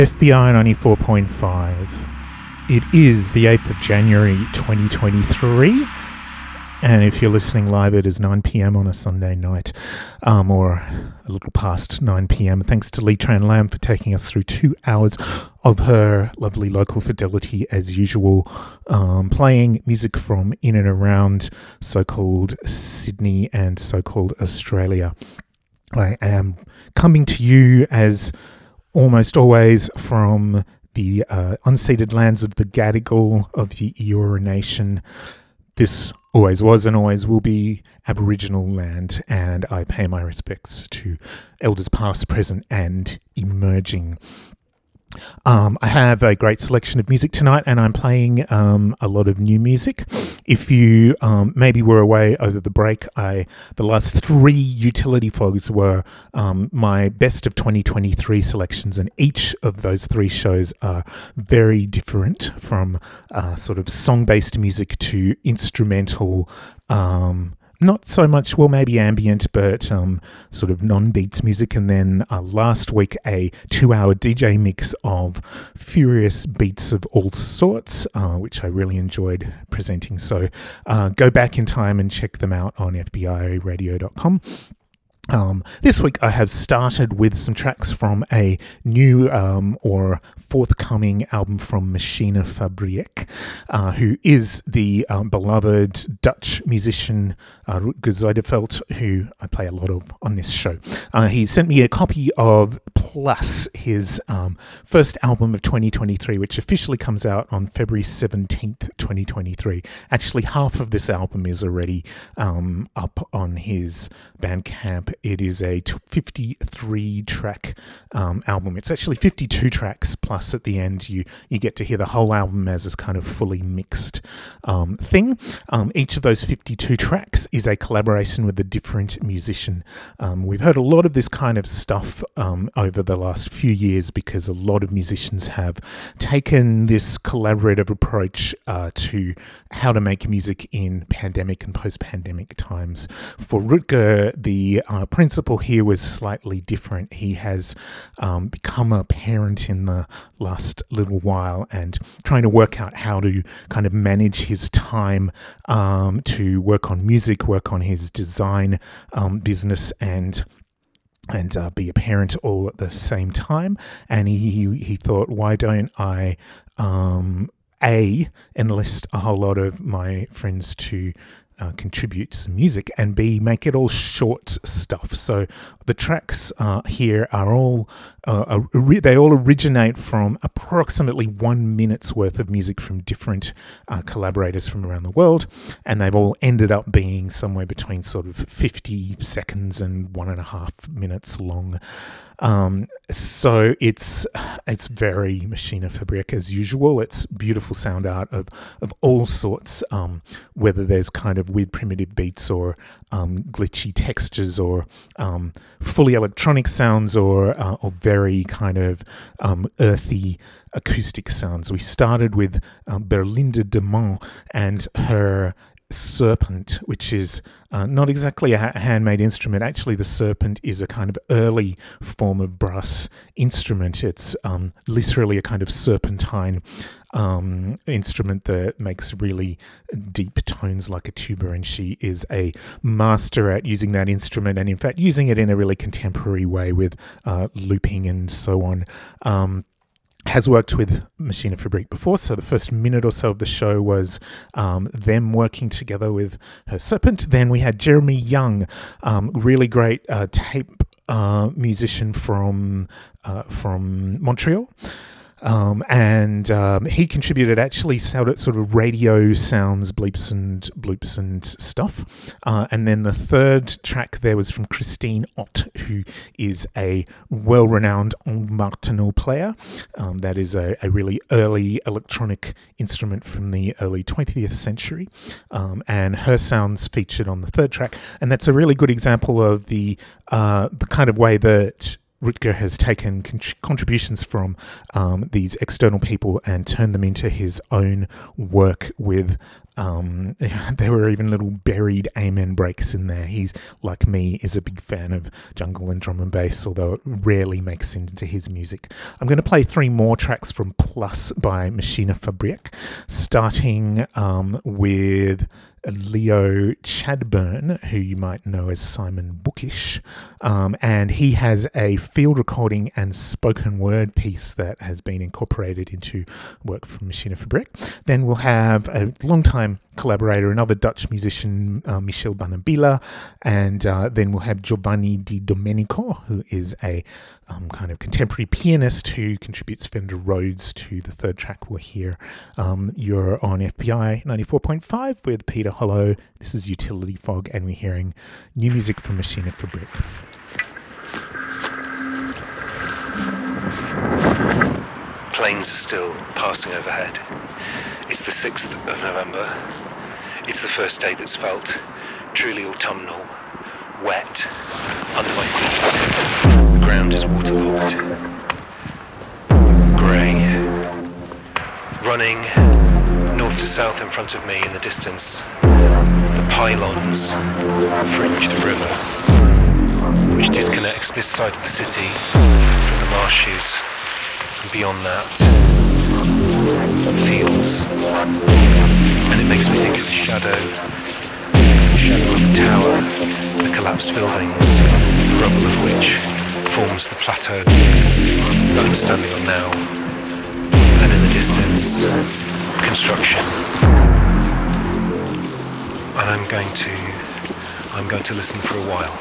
FBI 94.5. It is the 8th of January 2023. And if you're listening live, it is 9 p.m. on a Sunday night, um, or a little past 9 p.m. Thanks to Lee Tran Lam for taking us through two hours of her lovely local fidelity as usual, um, playing music from in and around so called Sydney and so called Australia. I am coming to you as almost always from the uh, unceded lands of the Gadigal of the Eora Nation. This always was and always will be Aboriginal land, and I pay my respects to elders past, present, and emerging. Um, I have a great selection of music tonight, and I'm playing um, a lot of new music. If you um, maybe were away over the break, I the last three utility fogs were um, my best of 2023 selections, and each of those three shows are very different from uh, sort of song based music to instrumental um, not so much, well, maybe ambient, but um, sort of non beats music. And then uh, last week, a two hour DJ mix of furious beats of all sorts, uh, which I really enjoyed presenting. So uh, go back in time and check them out on FBIRadio.com. Um, this week I have started with some tracks from a new um, or forthcoming album from Machinefabriek, uh, who is the um, beloved Dutch musician uh, Rutger Zuiderveld, who I play a lot of on this show. Uh, he sent me a copy of Plus, his um, first album of 2023, which officially comes out on February 17th, 2023. Actually, half of this album is already um, up on his Bandcamp it is a 53 track um, album. It's actually 52 tracks plus at the end you you get to hear the whole album as this kind of fully mixed um, thing. Um, each of those 52 tracks is a collaboration with a different musician. Um, we've heard a lot of this kind of stuff um, over the last few years because a lot of musicians have taken this collaborative approach uh, to how to make music in pandemic and post-pandemic times. For Rutger, the principle here was slightly different. He has um, become a parent in the last little while and trying to work out how to kind of manage his time um, to work on music, work on his design um, business, and and uh, be a parent all at the same time. And he, he thought, why don't I um, a enlist a whole lot of my friends to uh, contribute some music, and B, make it all short stuff. So the tracks uh, here are all, uh, they all originate from approximately one minute's worth of music from different uh, collaborators from around the world, and they've all ended up being somewhere between sort of 50 seconds and one and a half minutes long. Um, so it's it's very Machinefabriek as usual. It's beautiful sound art of of all sorts, um, whether there's kind of weird primitive beats or um, glitchy textures or um, fully electronic sounds or uh, or very kind of um, earthy acoustic sounds. We started with um, Berlinde Deman and her serpent, which is uh, not exactly a handmade instrument. Actually, the serpent is a kind of early form of brass instrument. It's um, literally a kind of serpentine um, instrument that makes really deep tones like a tuba, and she is a master at using that instrument and, in fact, using it in a really contemporary way with uh, looping and so on. Um, has worked with Machinefabriek before, so the first minute or so of the show was um, them working together with her serpent. Then we had Jeremy Young, um, really great uh, tape uh, musician from uh, from Montreal. Um, and um, he contributed actually sort of radio sounds, bleeps and bloops and stuff. Uh, and then the third track there was from Christine Ott, who is a well renowned Martenot player. Um, that is a, a, really early electronic instrument from the early 20th century. Um, and her sounds featured on the third track. And that's a really good example of the, uh, the kind of way that Rutger has taken con- contributions from um, these external people and turned them into his own work with. Um, there were even little buried amen breaks in there. He's, like me, is a big fan of jungle and drum and bass, although it rarely makes sense into his music. I'm going to play three more tracks from Plus by Machinefabriek, starting um, with Leo Chadburn, who you might know as Simon Bookish, um, and he has a field recording and spoken word piece that has been incorporated into work from Machinefabriek. Then we'll have a long-time collaborator, another Dutch musician, uh, Michel Banabila, and uh, then we'll have Giovanni Di Domenico, who is a um, kind of contemporary pianist who contributes Fender Rhodes to the third track we'll hear. Um, you're on FBI 94.5 with Peter Hollow. This is Utility Fog, and we're hearing new music from Machinefabriek. Planes are still passing overhead. It's the 6th of November. It's the first day that's felt truly autumnal, wet, under my feet. The ground is waterlogged. Grey. Running north to south in front of me in the distance, the pylons fringe the river, which disconnects this side of the city from the marshes and beyond that fields. And it makes me think of the shadow, the shadow of the tower, the collapsed buildings. the rubble of which forms the plateau that I'm standing on now. And in the distance, construction. And I'm going to I'm going to listen for a while.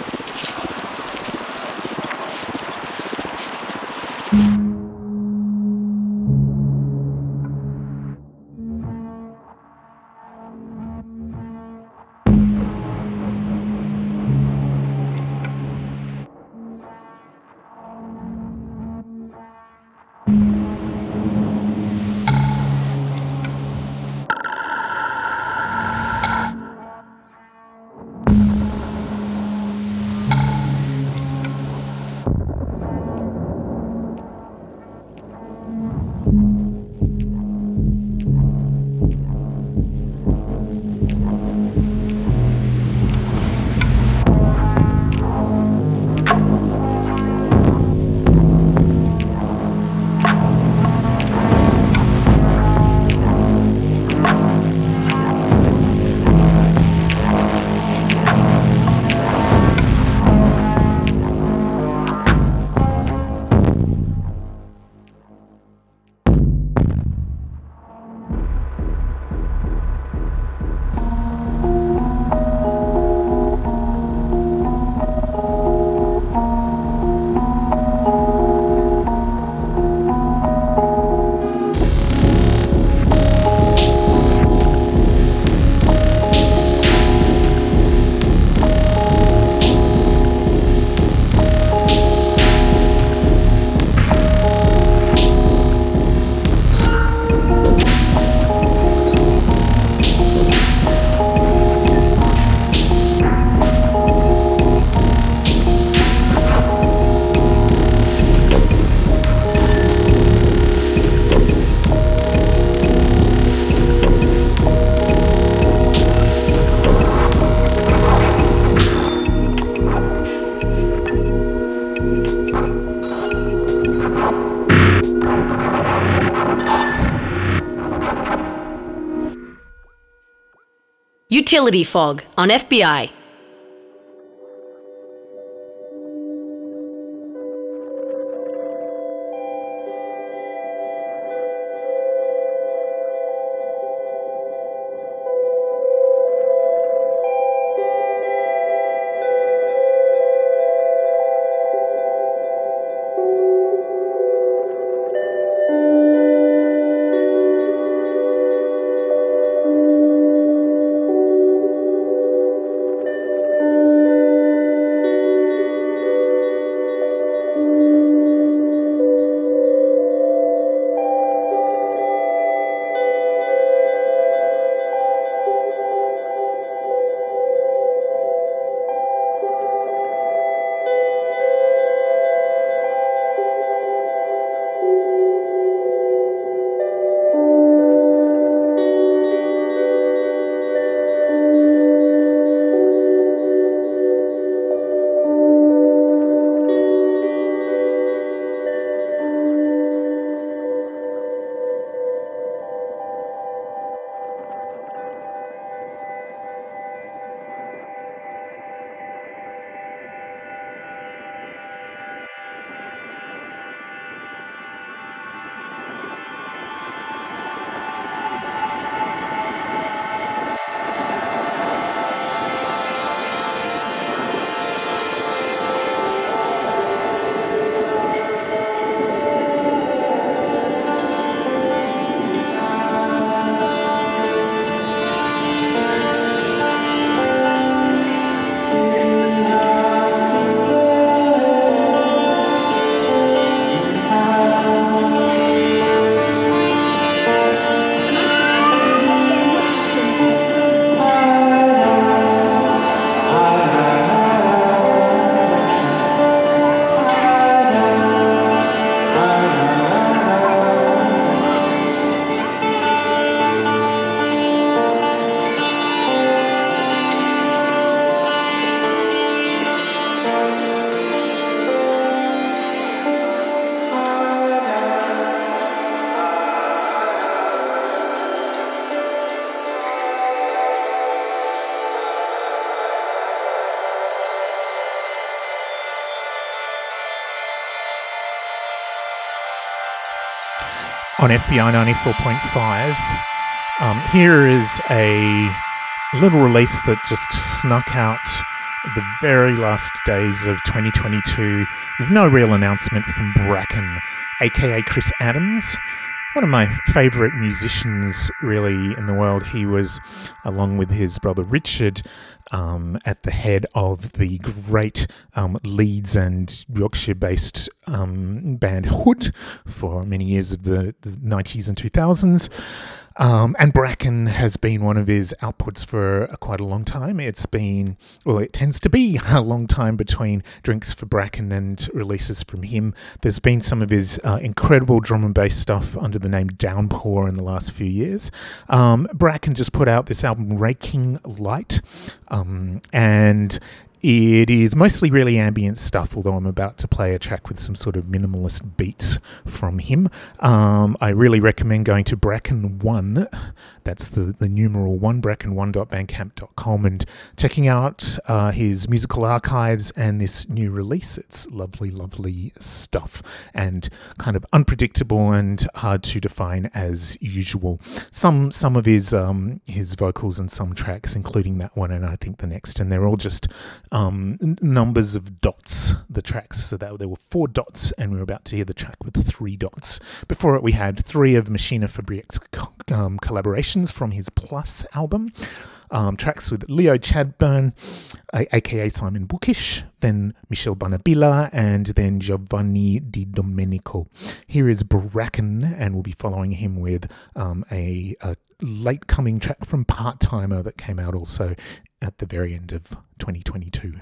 Utility Fog on FBI. On FBI 94.5. Um, here is a little release that just snuck out the very last days of 2022 with no real announcement from Bracken, aka Chris Adams one of my favourite musicians, really, in the world. He was, along with his brother Richard, um, at the head of the great um, Leeds and Yorkshire based um, band Hood for many years of the, the 90s and 2000s. Um, and Bracken has been one of his outputs for quite a long time. It's been, well, it tends to be a long time between drinks for Bracken and releases from him. There's been some of his uh, incredible drum and bass stuff under the name Downpour in the last few years. Um, Bracken just put out this album, Raking Light, um, and it is mostly really ambient stuff, although I'm about to play a track with some sort of minimalist beats from him. Um, I really recommend going to Bracken One, that's the, the numeral one, bracken1.bandcamp.com, and checking out uh, his musical archives and this new release. It's lovely, lovely stuff and kind of unpredictable and hard to define as usual. Some some of his um, his vocals and some tracks, including that one and I think the next, and they're all just um, numbers of dots, the tracks. So that, there were four dots, and we were about to hear the track with three dots. Before it, we had three of Machinefabriek's um, collaborations from his Plus album. Um, tracks with Leo Chadburn, aka Simon Bookish, then Michel Banabila, and then Giovanni Di Domenico. Here is Bracken, and we'll be following him with um, a, a late coming track from Part Timer that came out also at the very end of 2022.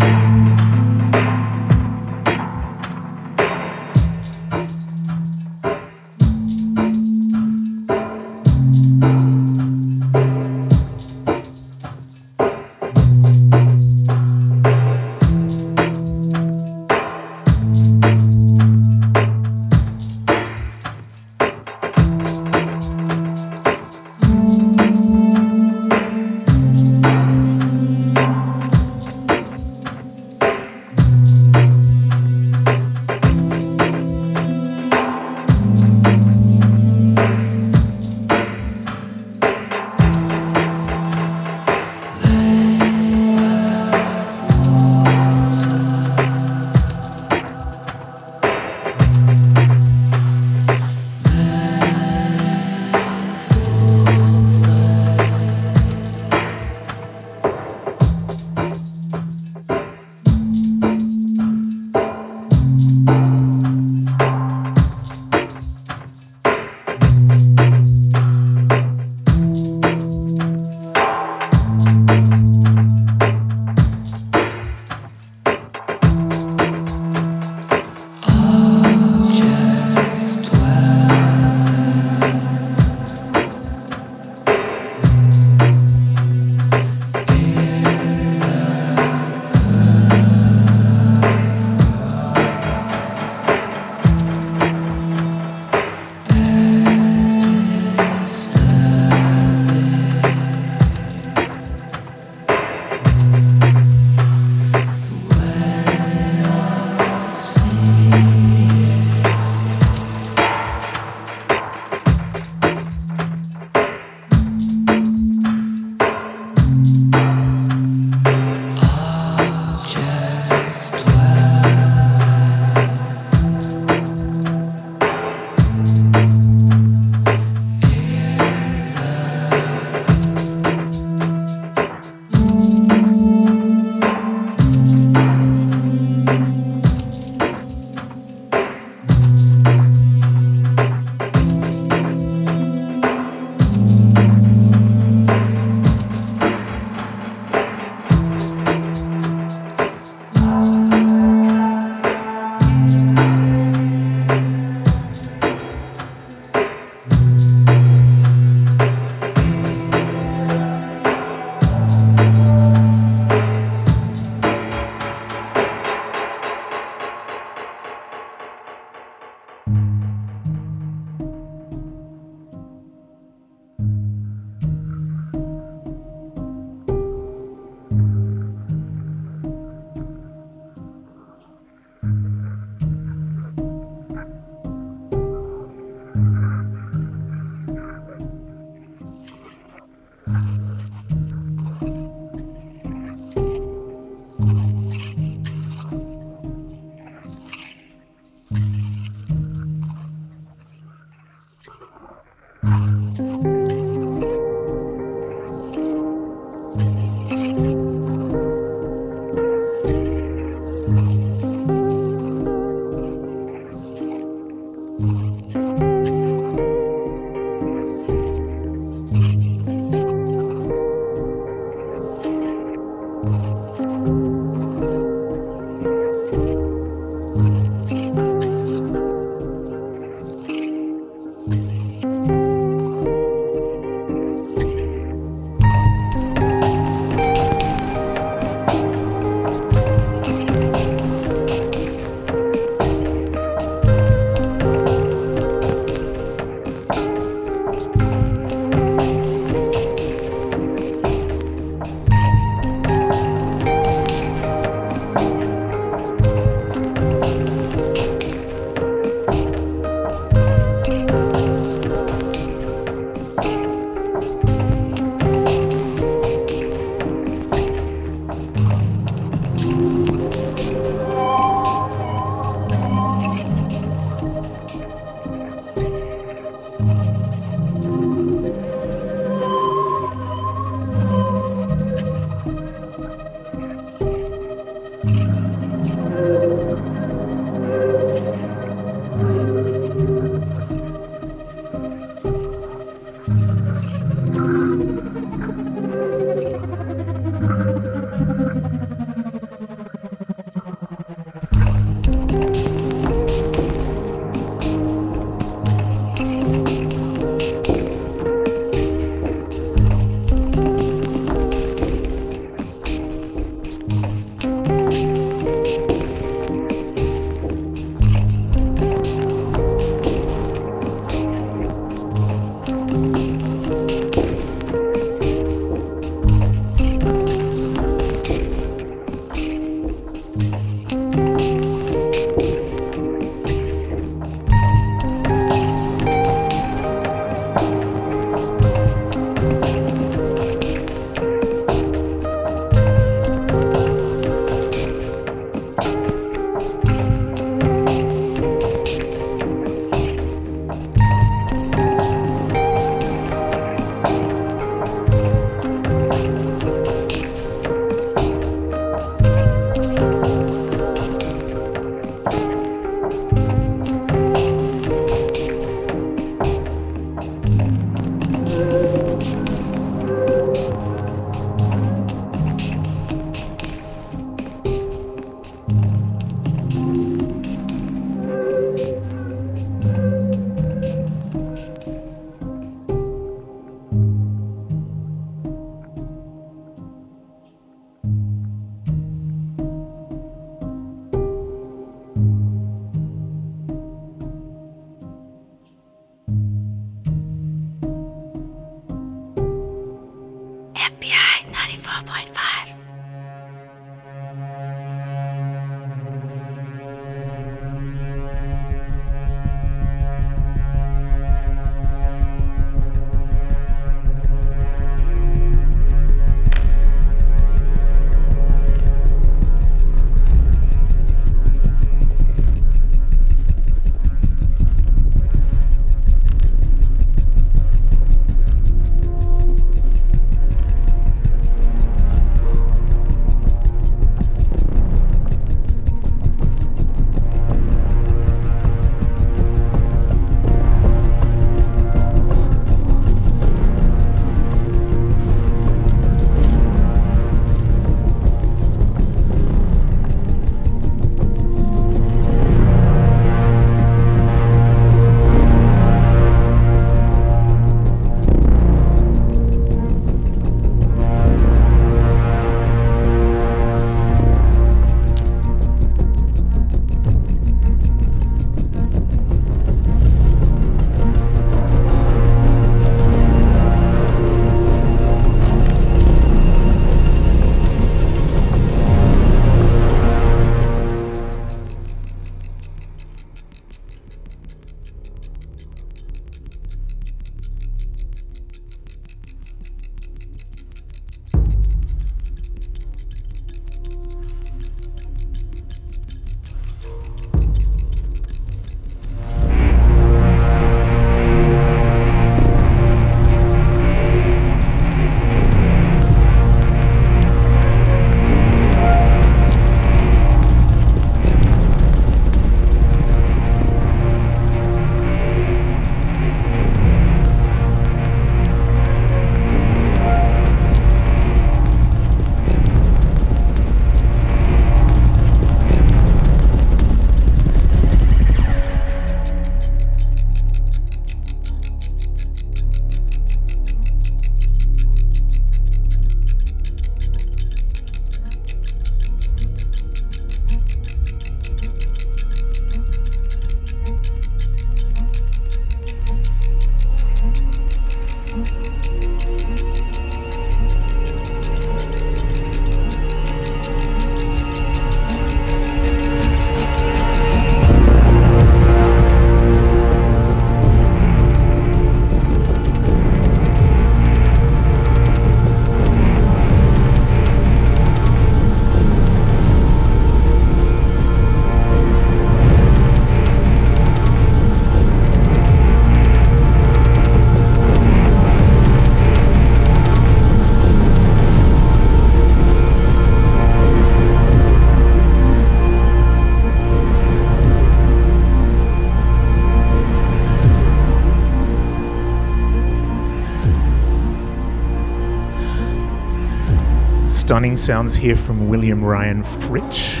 Stunning sounds here from William Ryan Fritch.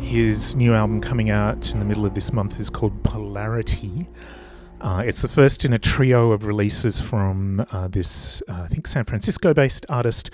His new album coming out in the middle of this month is called Polarity. Uh, it's the first in a trio of releases from uh, this, uh, I think, San Francisco based artist,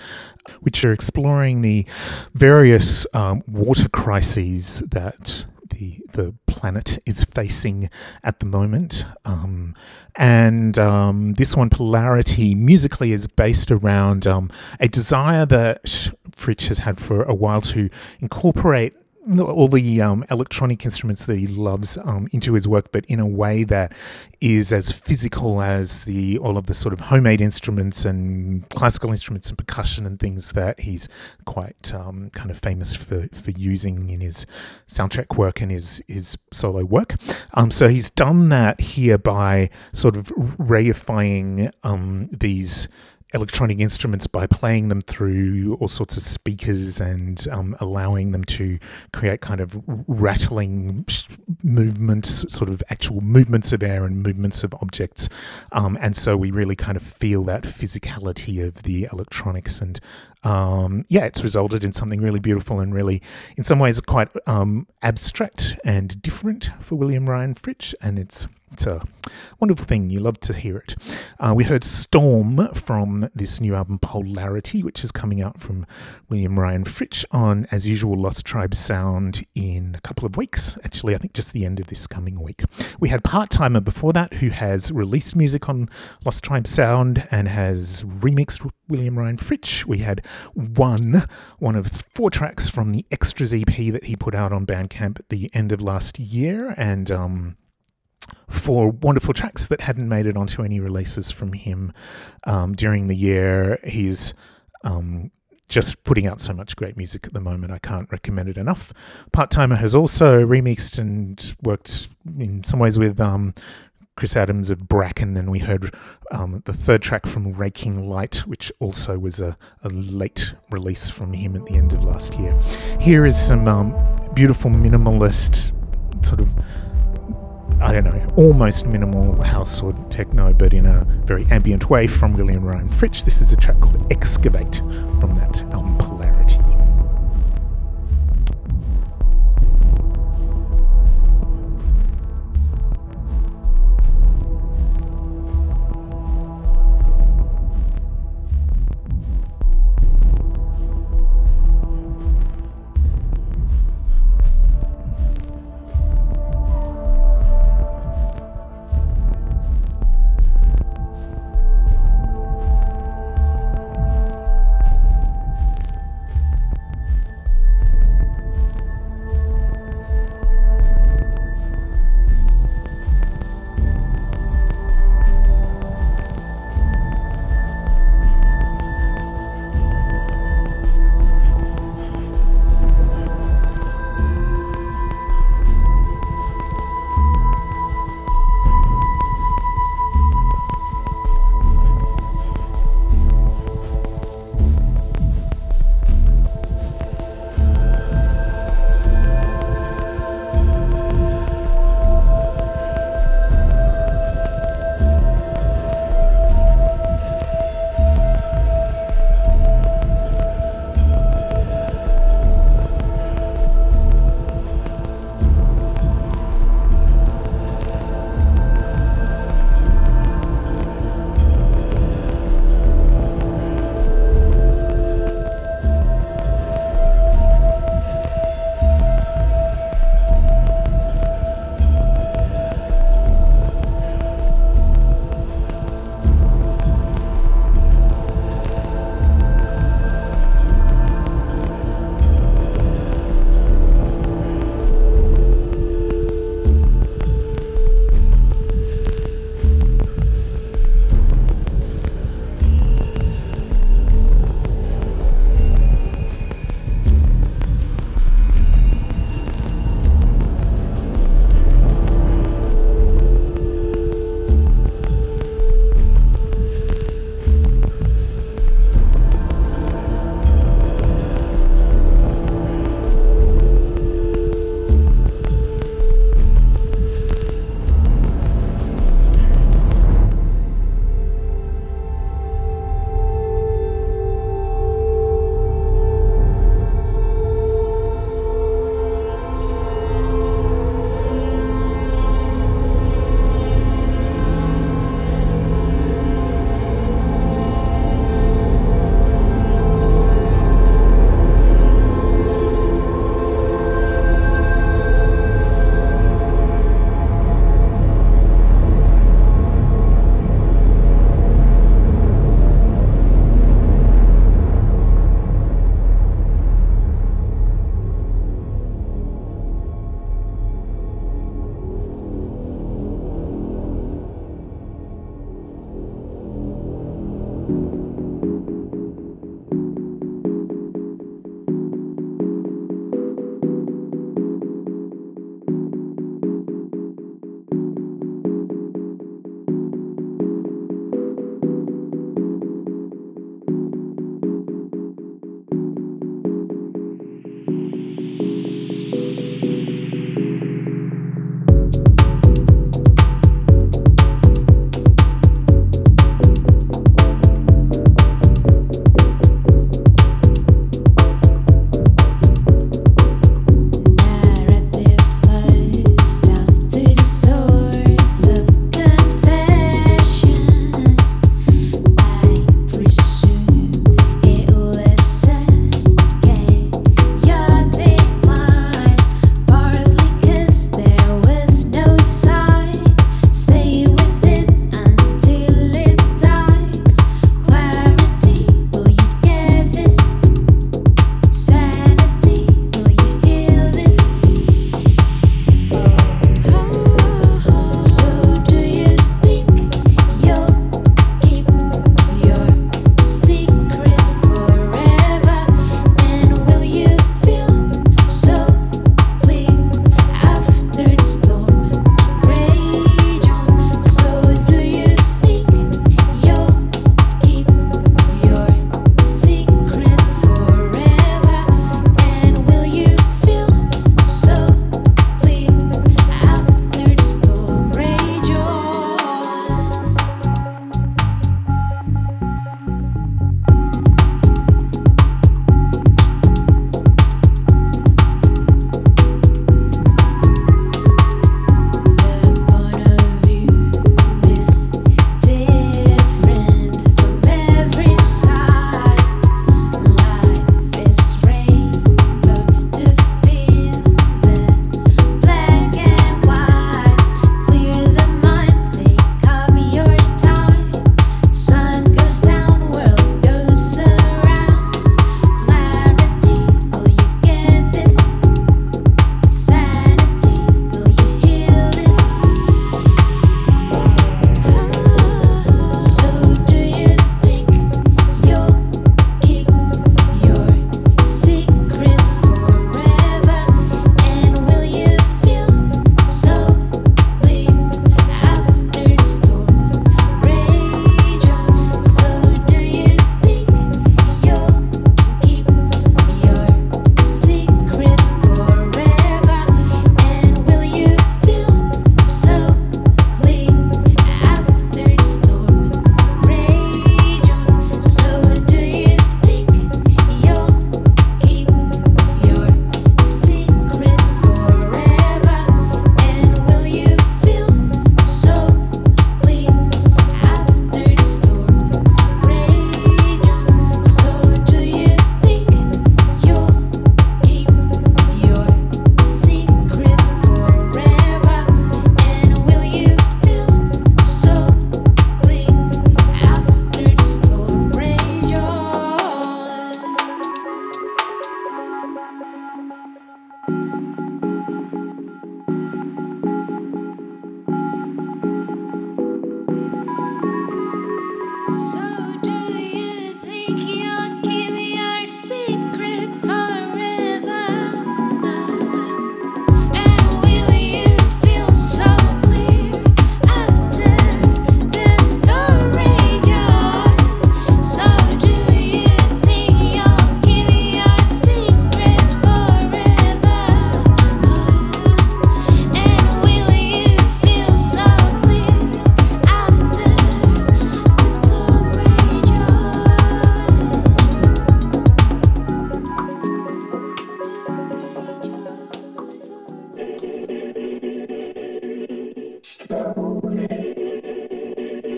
which are exploring the various um, water crises that the the planet is facing at the moment. Um, and um, this one, Polarity, musically is based around um, a desire that Fritch has had for a while to incorporate all the um, electronic instruments that he loves um, into his work, but in a way that is as physical as the all of the sort of homemade instruments and classical instruments and percussion and things that he's quite um, kind of famous for, for using in his soundtrack work and his his solo work. Um, so he's done that here by sort of reifying um, these electronic instruments by playing them through all sorts of speakers and um, allowing them to create kind of rattling movements, sort of actual movements of air and movements of objects. Um, and so we really kind of feel that physicality of the electronics. And um, yeah, it's resulted in something really beautiful and really, in some ways, quite um, abstract and different for William Ryan Fritch. And it's it's a wonderful thing. You love to hear it. Uh, we heard Storm from this new album Polarity, which is coming out from William Ryan Fritch on, as usual, Lost Tribe Sound in a couple of weeks. Actually, I think just the end of this coming week. We had Part Timer before that, who has released music on Lost Tribe Sound and has remixed William Ryan Fritch. We had one, one of four tracks from the Extras EP that he put out on Bandcamp at the end of last year, and um, four wonderful tracks that hadn't made it onto any releases from him um, during the year. He's um, just putting out so much great music at the moment. I can't recommend it enough. Part Timer has also remixed and worked in some ways with um, Chris Adams of Bracken, and we heard um, the third track from Raking Light, which also was a, a, late release from him at the end of last year. Here is some um, beautiful minimalist sort of I don't know, almost minimal house or techno, but in a very ambient way from William Ryan Fritch. This is a track called Excavate from that album Polarity.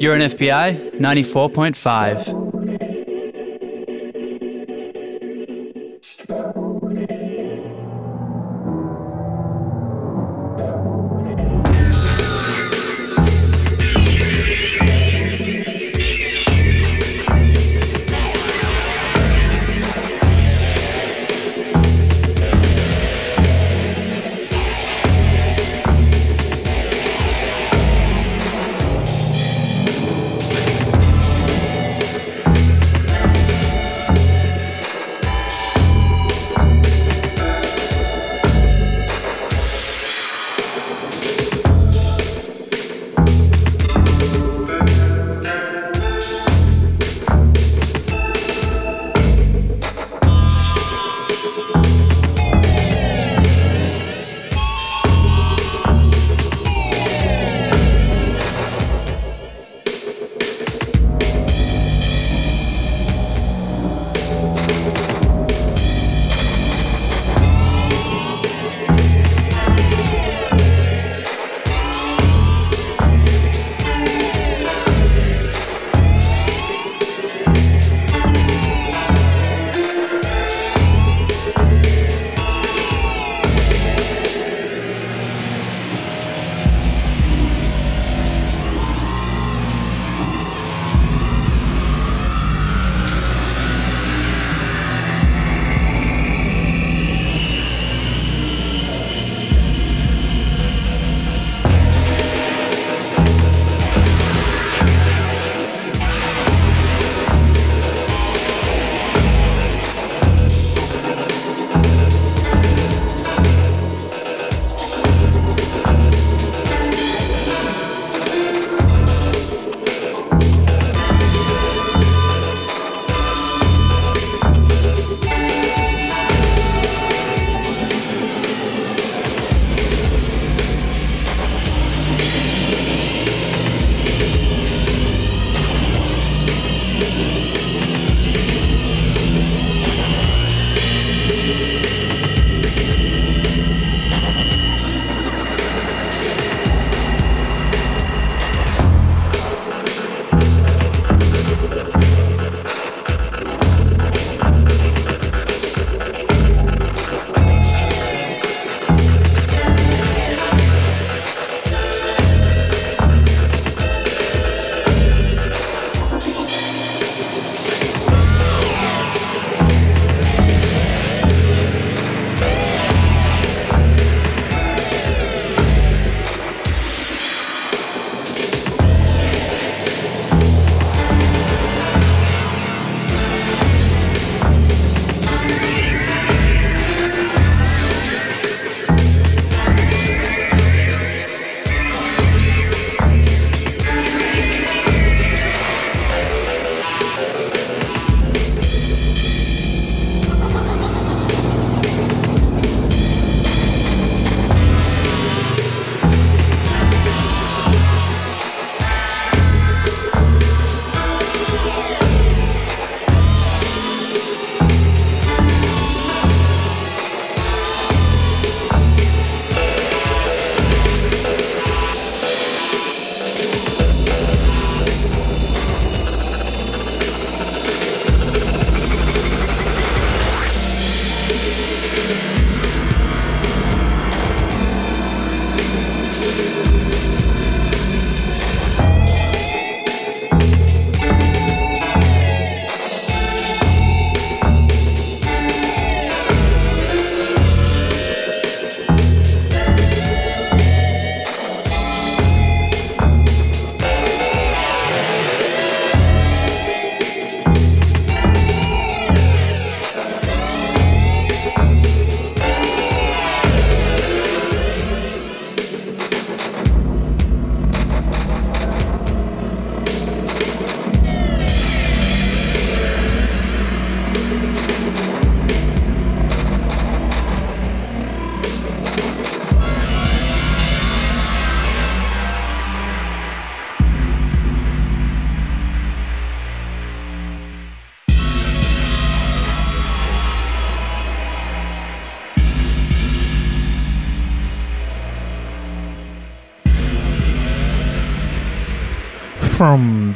You're an FBI 94.5.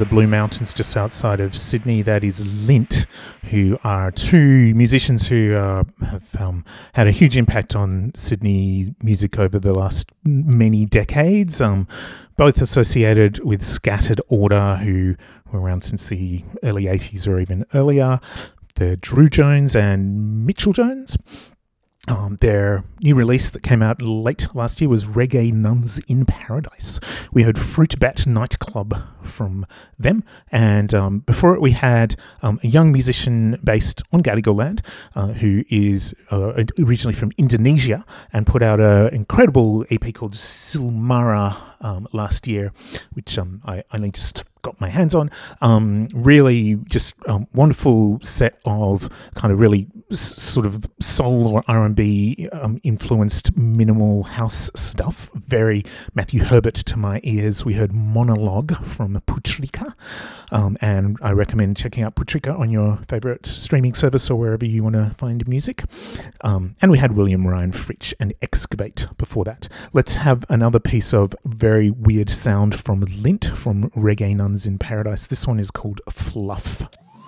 the Blue Mountains just outside of Sydney. That is Lint, who are two musicians who uh, have um, had a huge impact on Sydney music over the last many decades. Um, both associated with Scattered Order, who were around since the early 80s or even earlier. The Drew Jones and Mitchell Jones. Um, their new release that came out late last year was Reggae Nuns in Paradise. We heard Fruit Bat Nightclub from them, and um, before it, we had um, a young musician based on Gadigal land uh, who is uh, originally from Indonesia and put out an incredible EP called Silmara um, last year, which um, I only just got my hands on. Um, really, just um, wonderful set of kind of really sort of soul or R and B um, influenced minimal house stuff. Very Matthew Herbert to my ears. We heard Monologue from Putrika, um, and I recommend checking out Putrika on your favorite streaming service or wherever you want to find music. Um, and we had William Ryan Fritch and Excavate before that. Let's have another piece of very weird sound from Lint from Reggae Nuns in Paradise. This one is called Fluff.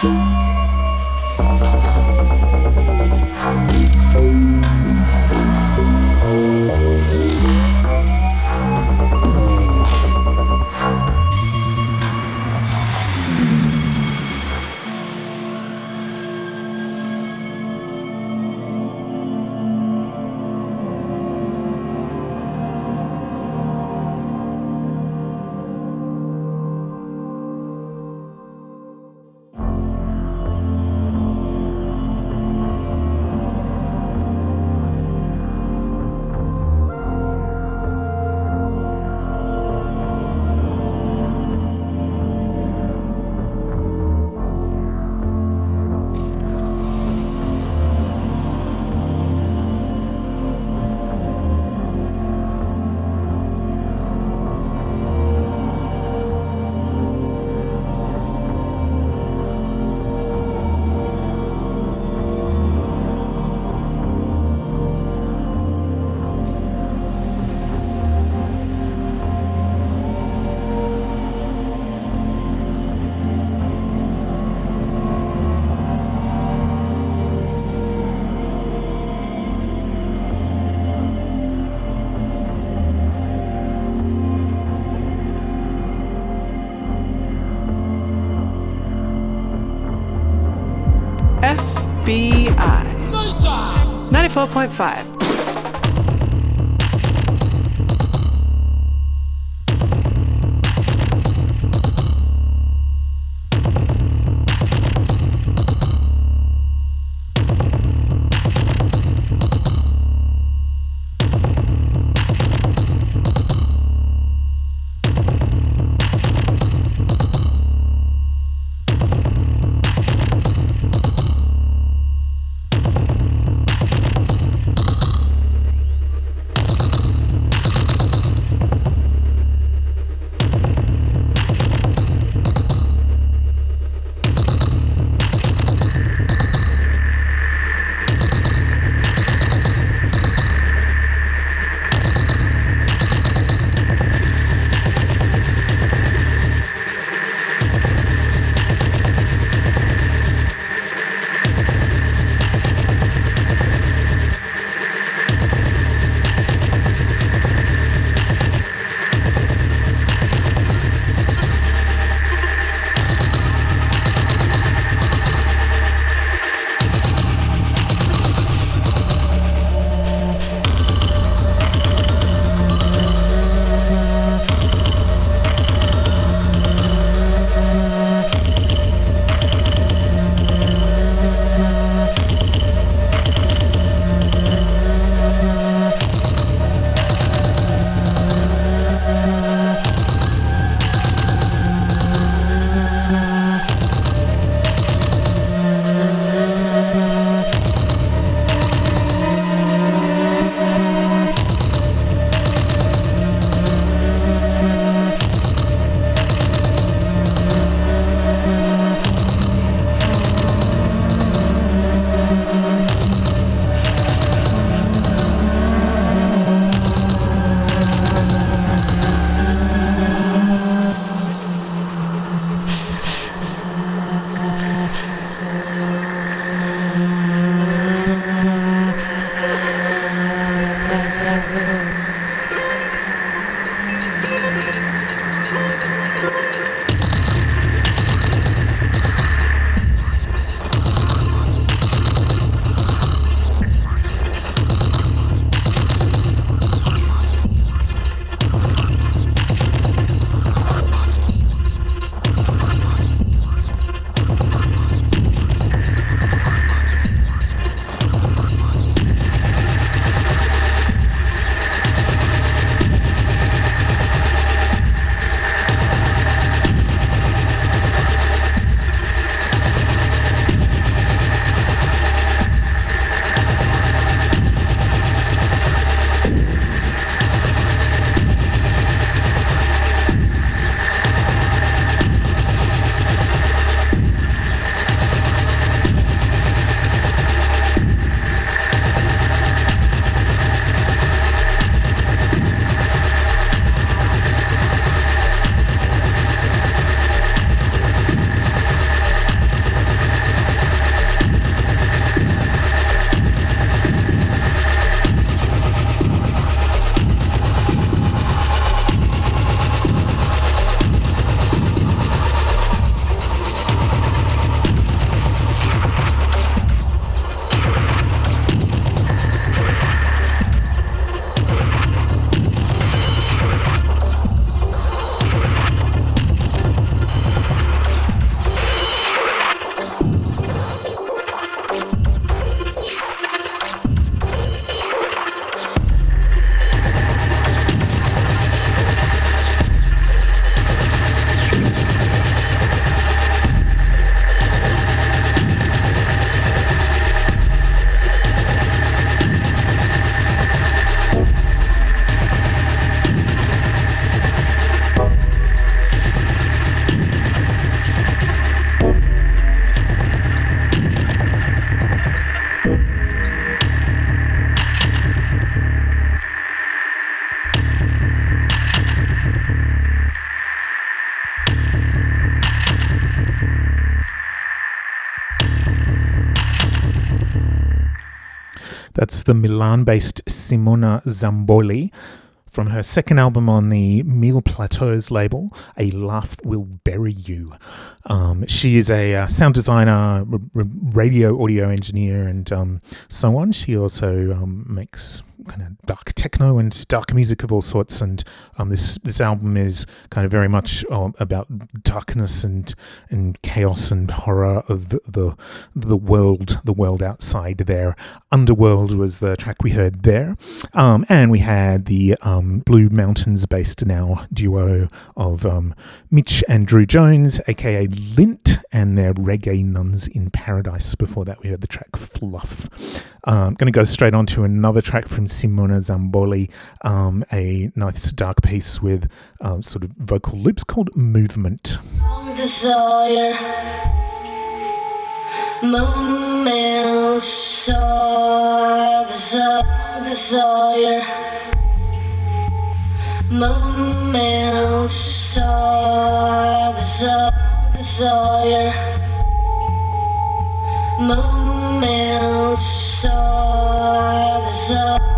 Música 94.5. the Milan based Simona Zamboli from her second album on the Mille Plateaux label, A Laugh Will Bury You. Um, she is a uh, sound designer, r- r- radio audio engineer, and um, so on. She also um, makes techno and dark music of all sorts. And um, this this album is kind of very much um, about darkness and and chaos and horror of the, the world, the world outside there. Underworld was the track we heard there, um, and we had the um, Blue Mountains based now duo of um, Mitch and Drew Jones, aka Lint, and their Reggae Nuns in Paradise. Before that, we heard the track Fluff. I'm going to go straight on to another track from Simona Zamboli, um, a nice dark piece with um, sort of vocal loops called Movement. Desire, movement, desire, desire, movement, desire, desire, movement, desire, desire,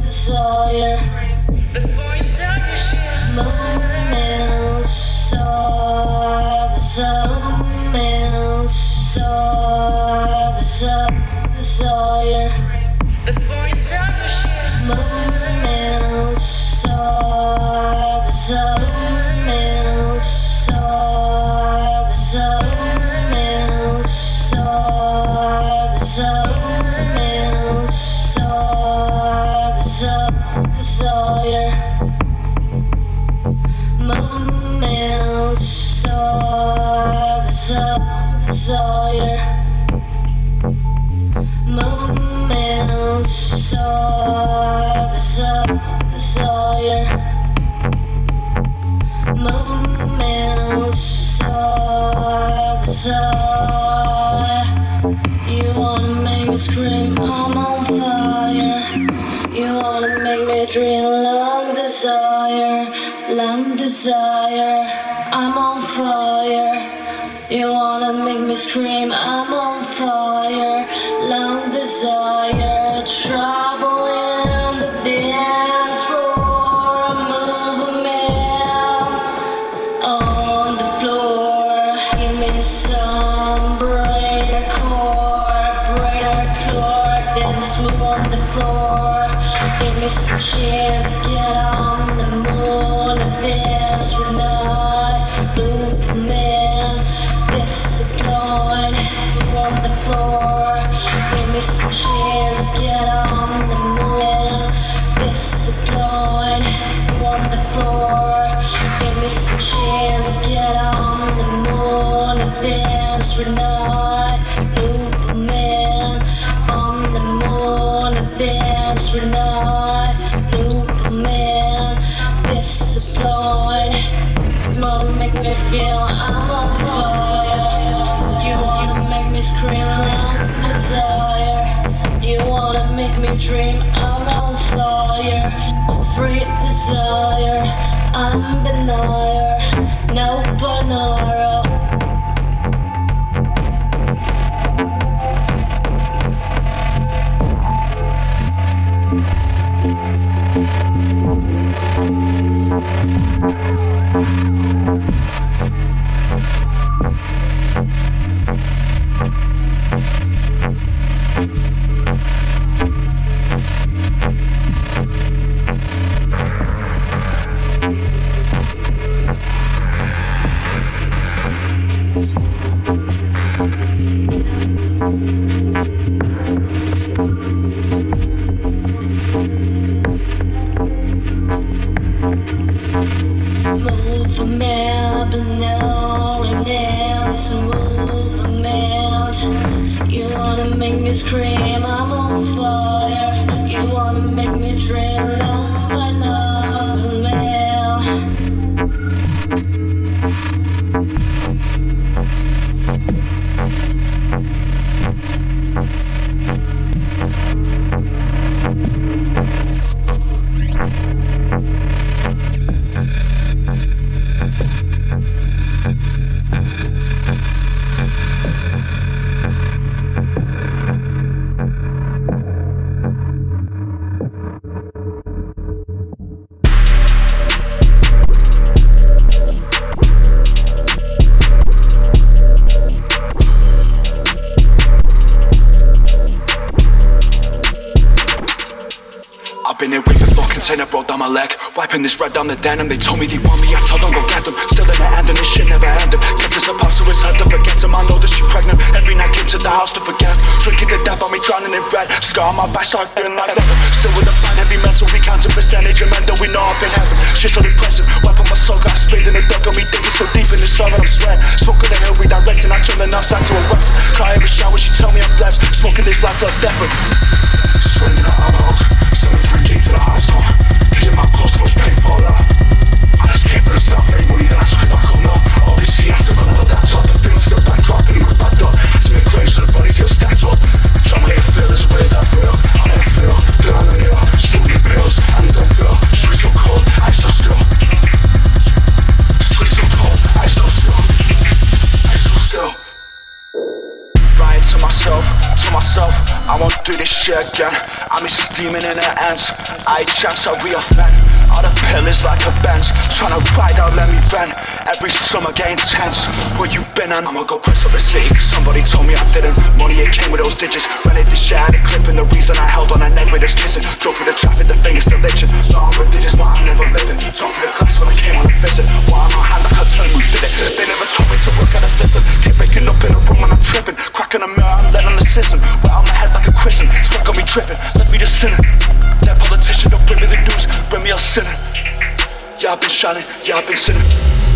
desire. Movement, desire, desire. Movement, desire, desire. Movement. Desire. Movement, desire, desire. Desire. Movement, desire, desire. Movement, desire. You wanna make me scream, I'm on fire. You wanna make me dream, long desire, long desire. I'm on fire. You wanna make me scream, I'm on fire, long desire. Trouble scream, I'm on fire. This red down the denim. They told me they want me, I tell them go get them. Still in the end, and this shit never ended. Kept this apart, so it's hard to forget him. I know that she pregnant. Every night came to the house to forget. Drinking the death on me, drowning in red. Scar on my back, start feeling like leather. Still with the plan, heavy mental, we count counting percentage. And that we know up in heaven. Shit's so depressing. Wiping my soul, got spade in the dark. on me. Thinking so deep in the soul that I'm sweating. Smoking the hill, redirecting. I turn the north side to a west. Cry every shower, she tell me I'm blessed. Smoking this life of death. Swinging out out. 73 to the the love, the and back up. Had to the bodies to myself, to myself, I won't do this shit again. I'm steaming in the ends. I chance I reoffend. All the pillars like a bench, tryna ride out, let me vent. Every summer get intense. Where you been and I'ma go press up the city. Cause somebody told me I didn't. Money it came with those digits. Ran it the shit out of clipping. The reason I held on a neck with this kissing. Drove through the traffic, the fingers still itching. Not on religious, but I'm never living. Talk to the class when I came on a visit. Why am I hand like I turned, we did it. They never told me to work at a system. Keep waking up in a room when I'm tripping. Cracking a mirror, I'm letting the system. Right on my head like a Christian. Sweat got me tripping. Let me just sinning. That politician don't bring me the news. Bring me a sinner. Yeah, I've been shining. Yeah, I've been sinning.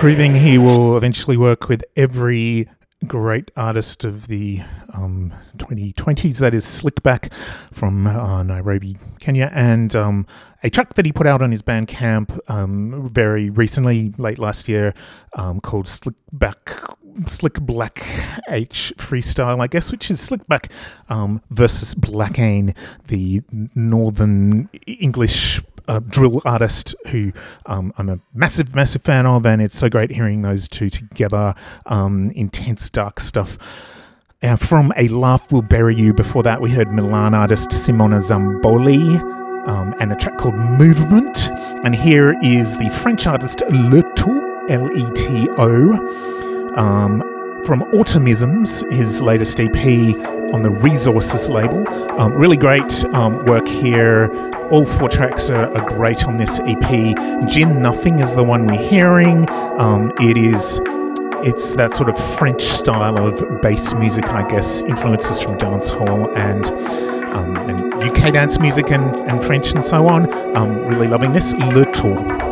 proving he will eventually work with every great artist of the um, 2020s. That is Slikback from uh, Nairobi, Kenya, and um, a track that he put out on his Bandcamp um, very recently, late last year, um, called Slikback. Slick Black H freestyle, I guess, which is Slikback um, versus Blackhaine, the northern English drill artist who um, I'm a massive, massive fan of, and it's so great hearing those two together. Um, intense, dark stuff. Uh, from A Laugh Will Bury You, before that, we heard Milan artist Simona Zamboli um, and a track called Movement. And here is the French artist Leto, L E T O. Um, from Autumnisms, his latest EP on the Resources label. Um, really great um, work here. All four tracks are, are, great on this EP. Gin Nothing is the one we're hearing. Um, it is. It's that sort of French style of bass music, I guess, influences from dancehall and um, and UK dance music and, and French and so on. Um, really loving this. Leto.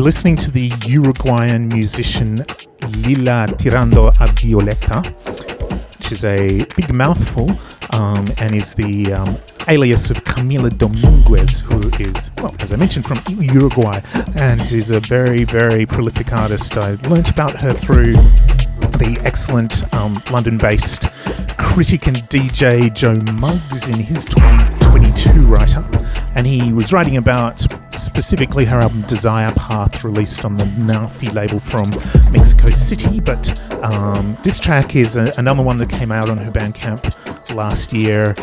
We're listening to the Uruguayan musician Lila Tirando a Violeta, which is a big mouthful um, and is the um, alias of Camila Dominguez, who is, well, as I mentioned, from Uruguay and is a very, very prolific artist. I learnt about her through the excellent um, London based critic and DJ Joe Muggs in his 2022 write up. And he was writing about specifically her album Desire Path, released on the NAAFI label from Mexico City. But um, this track is a, another one that came out on her Bandcamp last year.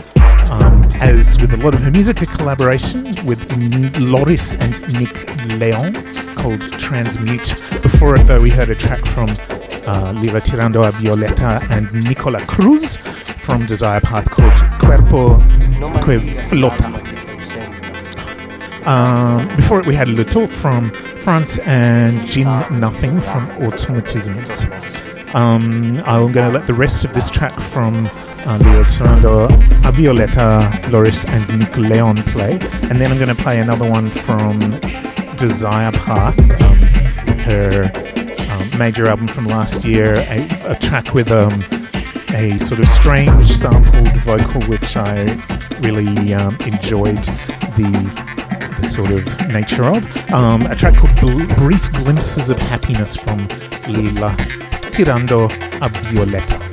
Um, as with a lot of her music, a collaboration with Loris and Nick Leon called Transmute. Before it, though, we heard a track from uh, Lila Tirando a Violeta and Nicola Cruz from Desire Path called Cuerpo Que Flota. Um, before it, we had Leto from France and Jim Nothing from Automatisms. Um, I'm going to let the rest of this track from uh, Lila Tirando a Violeta, Loris, and Nick Leon play, and then I'm going to play another one from Desire Path, um, her um, major album from last year, a, a track with um, a sort of strange sampled vocal, which I really um, enjoyed the sort of nature of. Um, a track called Bl- Brief Glimpses of Happiness from Lila Tirando a Violeta.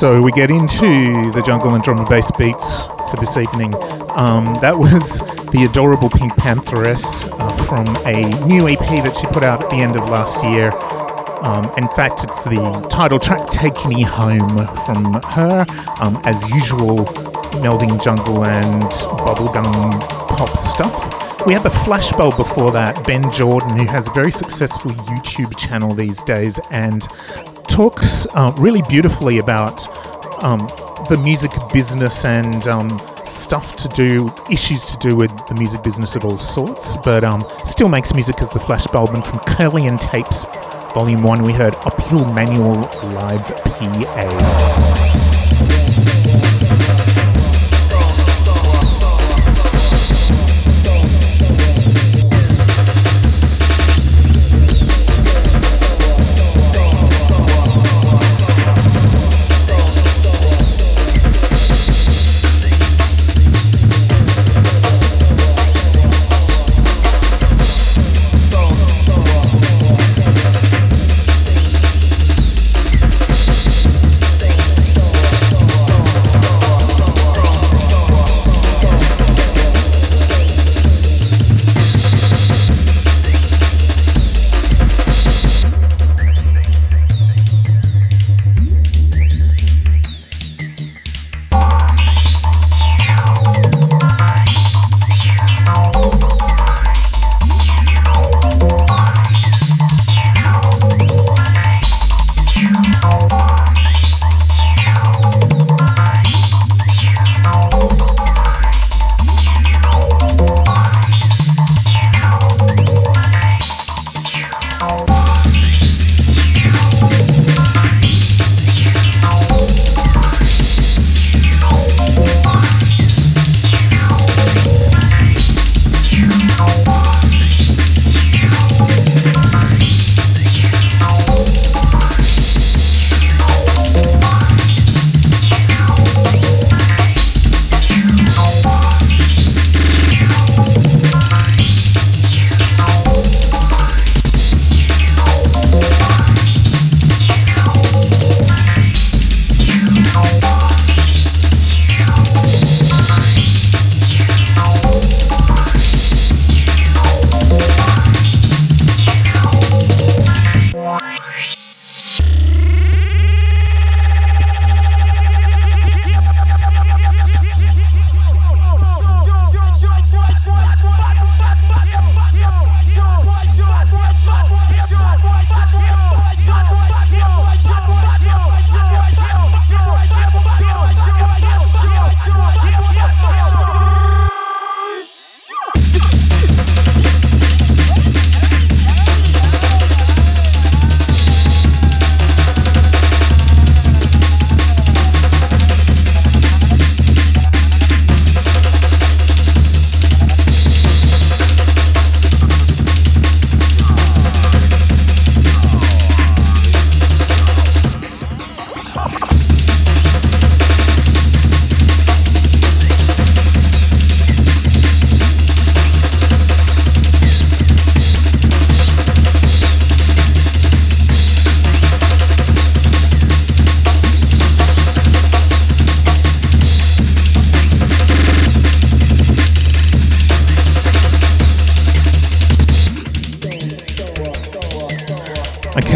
So we get into the jungle and drum and bass beats for this evening. Um, that was the adorable PinkPantheress uh, from a new EP that she put out at the end of last year. Um, in fact, it's the title track "Take Me Home" from her. Um, as usual, melding jungle and bubblegum pop stuff. We had the flashbulb before that, Benn Jordan, who has a very successful YouTube channel these days and talks uh, really beautifully about um, the music business and um, stuff to do, issues to do with the music business of all sorts, but um, still makes music as the flashbulb. And from Curly and Tapes, Volume 1, we heard Uphill Manual Live PA.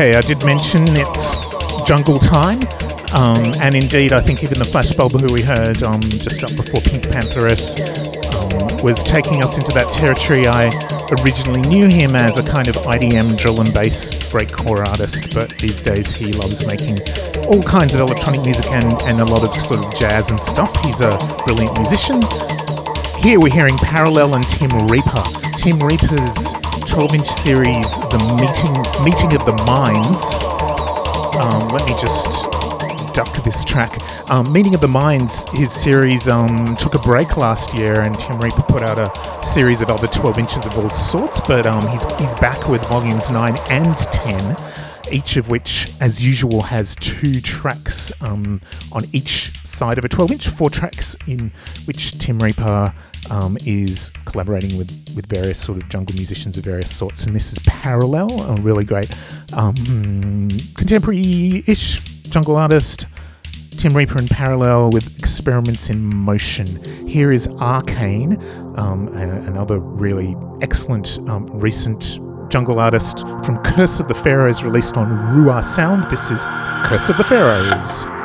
Okay, I did mention it's jungle time. Um, and indeed, I think even the Flashbulb who we heard um, just up before PinkPantheress um, was taking us into that territory. I originally knew him as a kind of IDM drill and bass breakcore artist, but these days he loves making all kinds of electronic music and, and a lot of sort of jazz and stuff. He's a brilliant musician. Here we're hearing Parallel and Tim Reaper. Tim Reaper's 12 inch series, The Meeting, Meeting of the Minds. Um, let me just duck this track. Um, Meeting of the Minds, his series um, took a break last year, and Tim Reaper put out a series of other 12 inches of all sorts, but um, he's, he's back with volumes 9 and 10 each of which, as usual, has two tracks um, on each side of a 12 inch, four tracks in which Tim Reaper um, is collaborating with, with various sort of jungle musicians of various sorts. And this is Parallel, a really great um, contemporary ish jungle artist. Tim Reaper in parallel with Experiments in Motion. Here is Arcane, um, another really excellent um, recent jungle artist from Curse of the Pharaohs, released on Ruah Sound. This is Curse of the Pharaohs.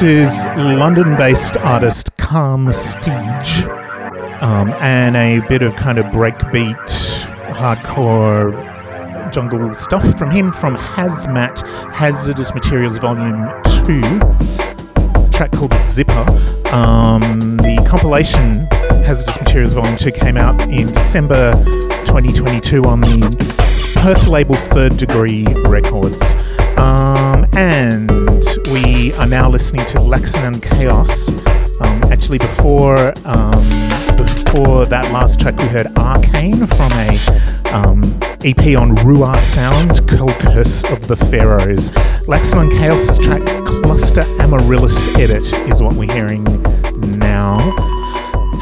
This is London based artist Calm Steege um, and a bit of kind of breakbeat, hardcore jungle stuff from him from Hazmat Hazardous Materials Volume 2, track called Zipper. Um, the compilation Hazardous Materials Volume 2 came out in December 2022 on the Perth label Third Degree Records. Um, and we are now listening to Laxenanchaos. Um, actually, before um, before that last track, we heard Arcane from a um, EP on Ruah Sound called Curse of the Pharaohs. Laxenanchaos's track Cluster Amaryllis Edit is what we're hearing now.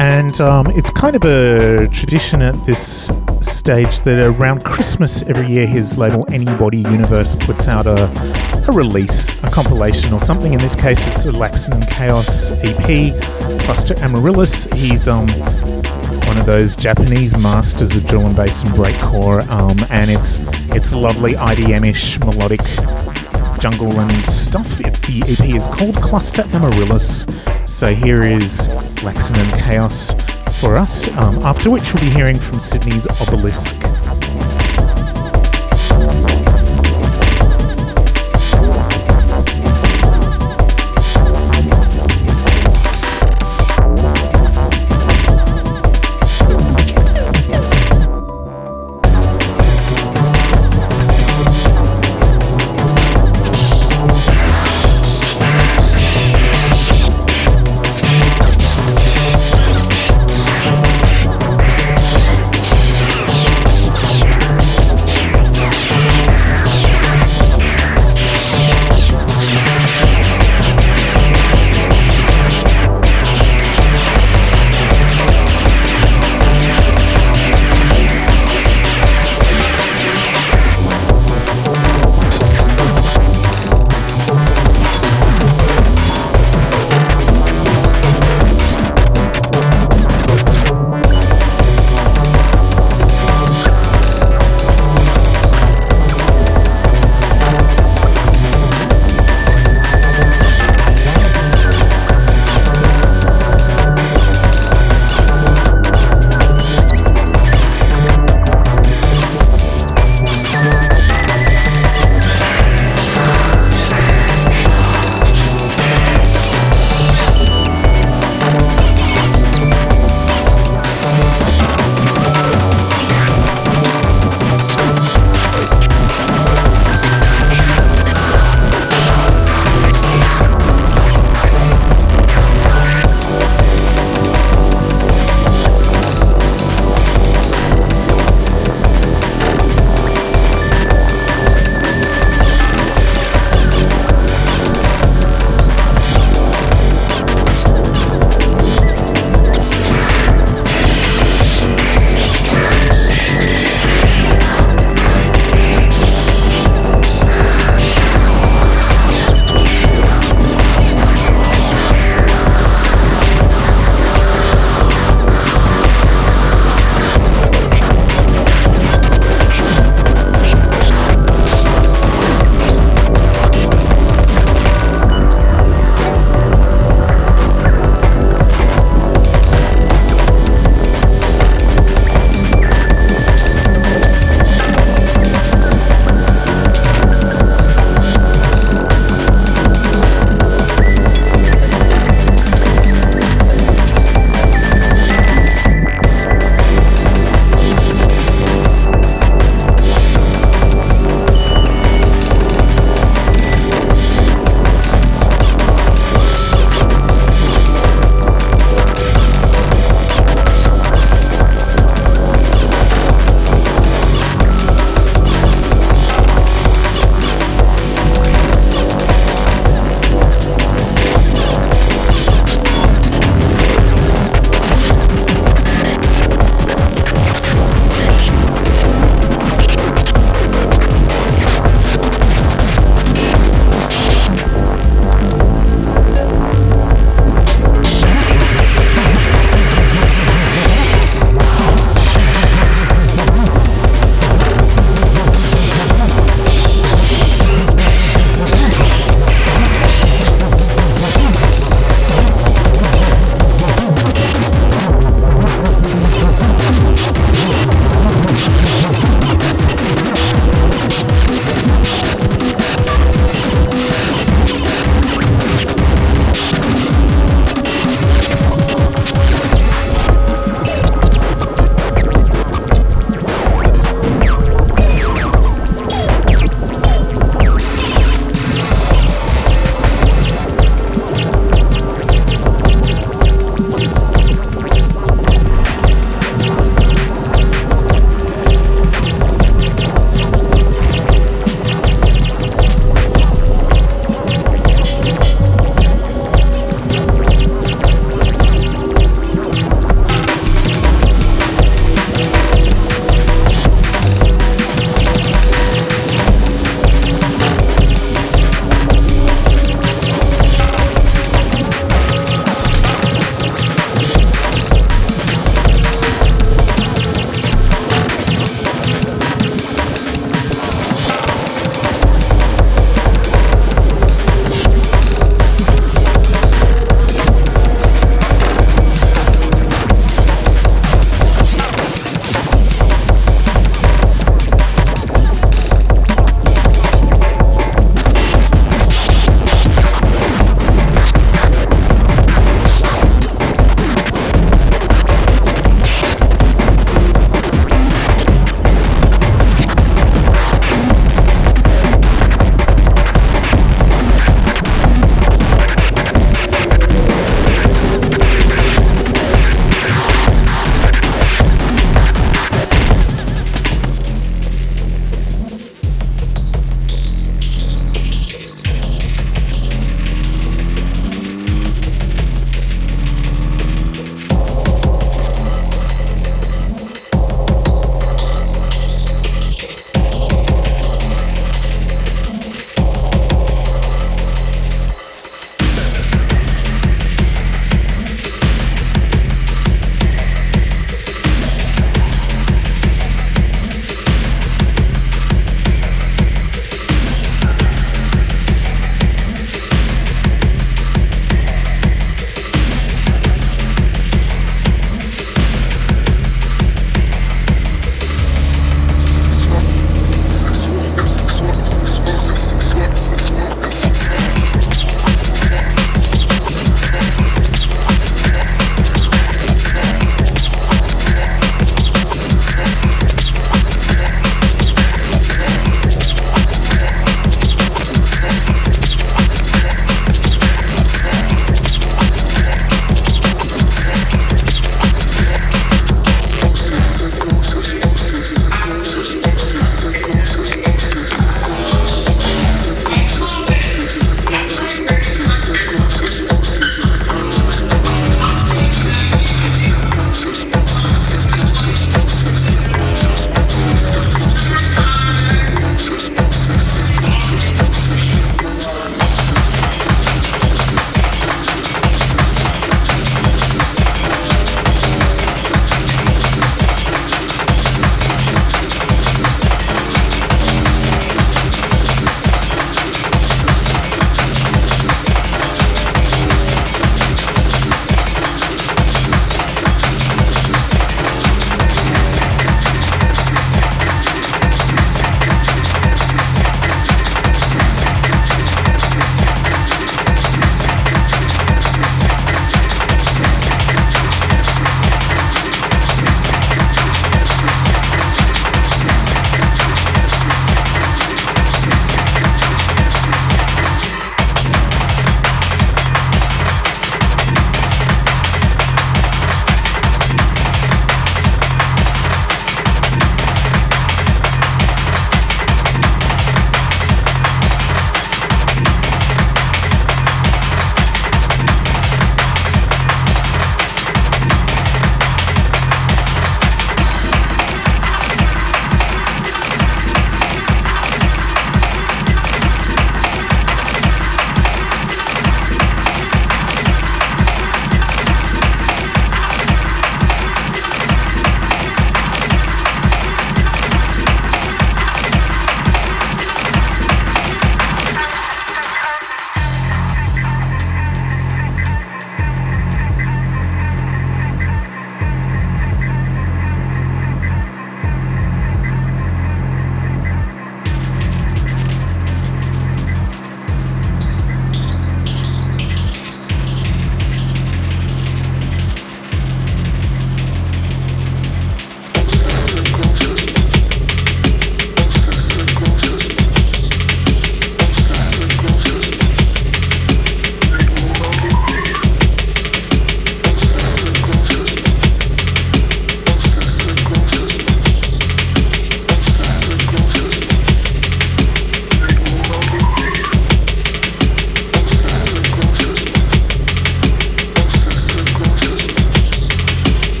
And um, it's kind of a tradition at this stage that around Christmas every year his label Anybody Universe puts out a, a release, a compilation or something. In this case, it's a Laxenanchaos EP, Cluster Amaryllis. He's um, one of those Japanese masters of drill and bass and breakcore, um, and it's it's lovely IDM-ish melodic jungle and stuff. It, the EP is called Cluster Amaryllis. So here is Laxenanchaos for us, um, after which we'll be hearing from Sydney's Obelisk.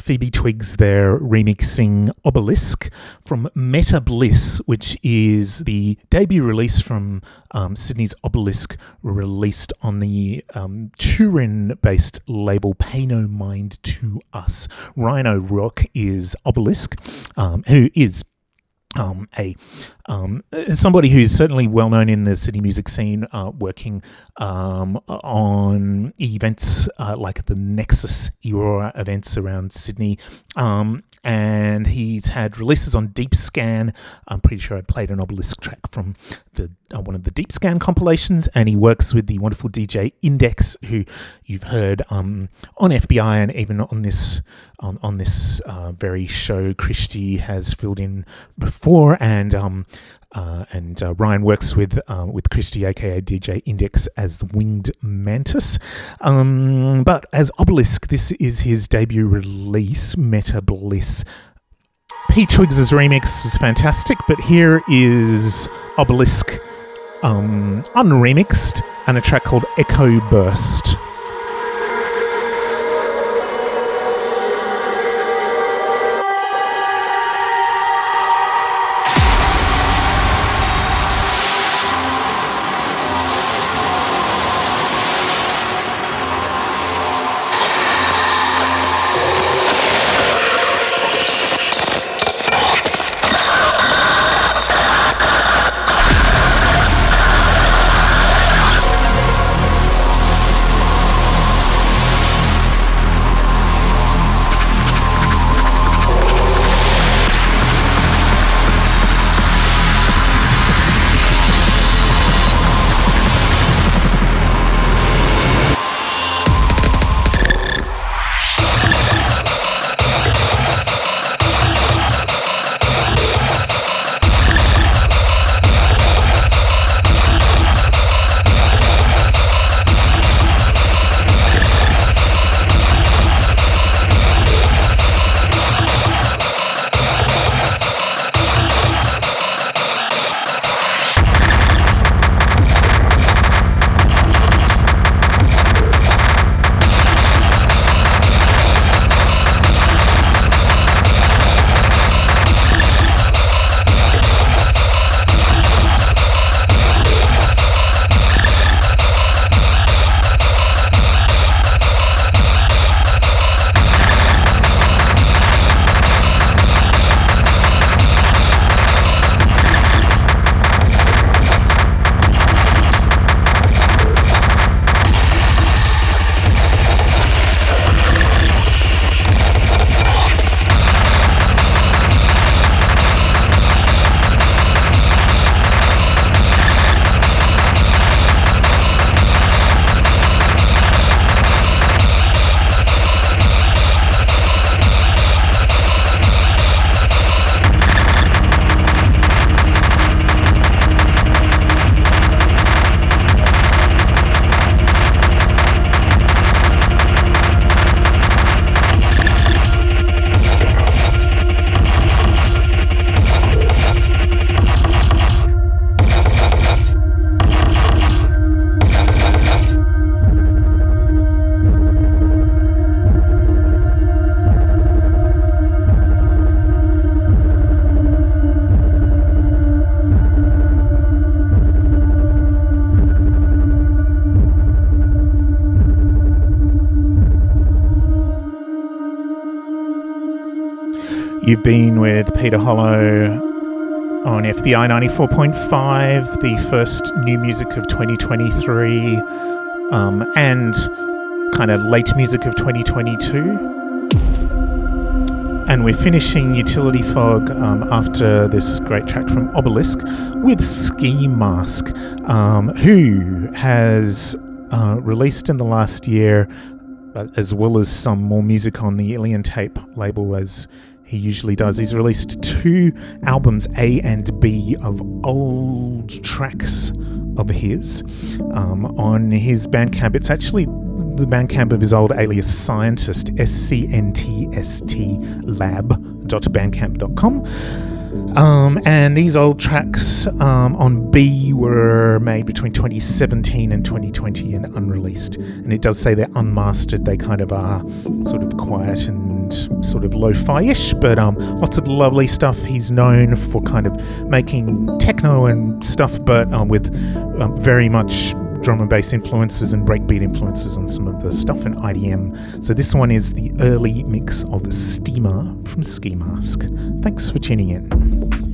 Phoebe Twigs, there remixing Obelisk from Meta Bliss, which is the debut release from um, Sydney's Obelisk, released on the um, Turin based label Pay No Mind to Us. Rhino Rock is Obelisk, um, who is um, a um, somebody who's certainly well known in the city music scene, uh, working um, on events uh, like the Nexus Aurora events around Sydney. Um, and he's had releases on Deep Scan. I'm pretty sure I played an obelisk track from the uh, one of the Deep Scan compilations, and he works with the wonderful DJ Index, who you've heard um, on FBI and even on this on, on this uh, very show. Christy has filled in before, and um, uh, and uh, Ryan works with uh, with Christy, aka DJ Index, as the Winged Mantis. Um, but as Obelisk, this is his debut release, Meta Bliss. P Twigs' remix is fantastic, but here is Obelisk um, unremixed and a track called Echo Burst. You've been with Peter Hollo on FBI 94.5, the first new music of 2023, um, and kind of late music of 2022. And we're finishing Utility Fog um, after this great track from Obelisk with Skee Mask, um, who has uh, released in the last year, uh, as well as some more music on the Alien Tape label, as he usually does. He's released two albums, A and B, of old tracks of his um, on his Bandcamp. It's actually the Bandcamp of his old alias Scntst, S C N T S T lab.bandcamp.com. Um, and these old tracks um, on B were made between 2017 and 2020 and unreleased. And it does say they're unmastered. They kind of are sort of quiet and sort of lo-fi ish, but um, lots of lovely stuff. He's known for kind of making techno and stuff, but um, with um, very much drum and bass influences and breakbeat influences on some of the stuff in IDM. So this one is the early mix of Steamer from Skee Mask. Thanks for tuning in.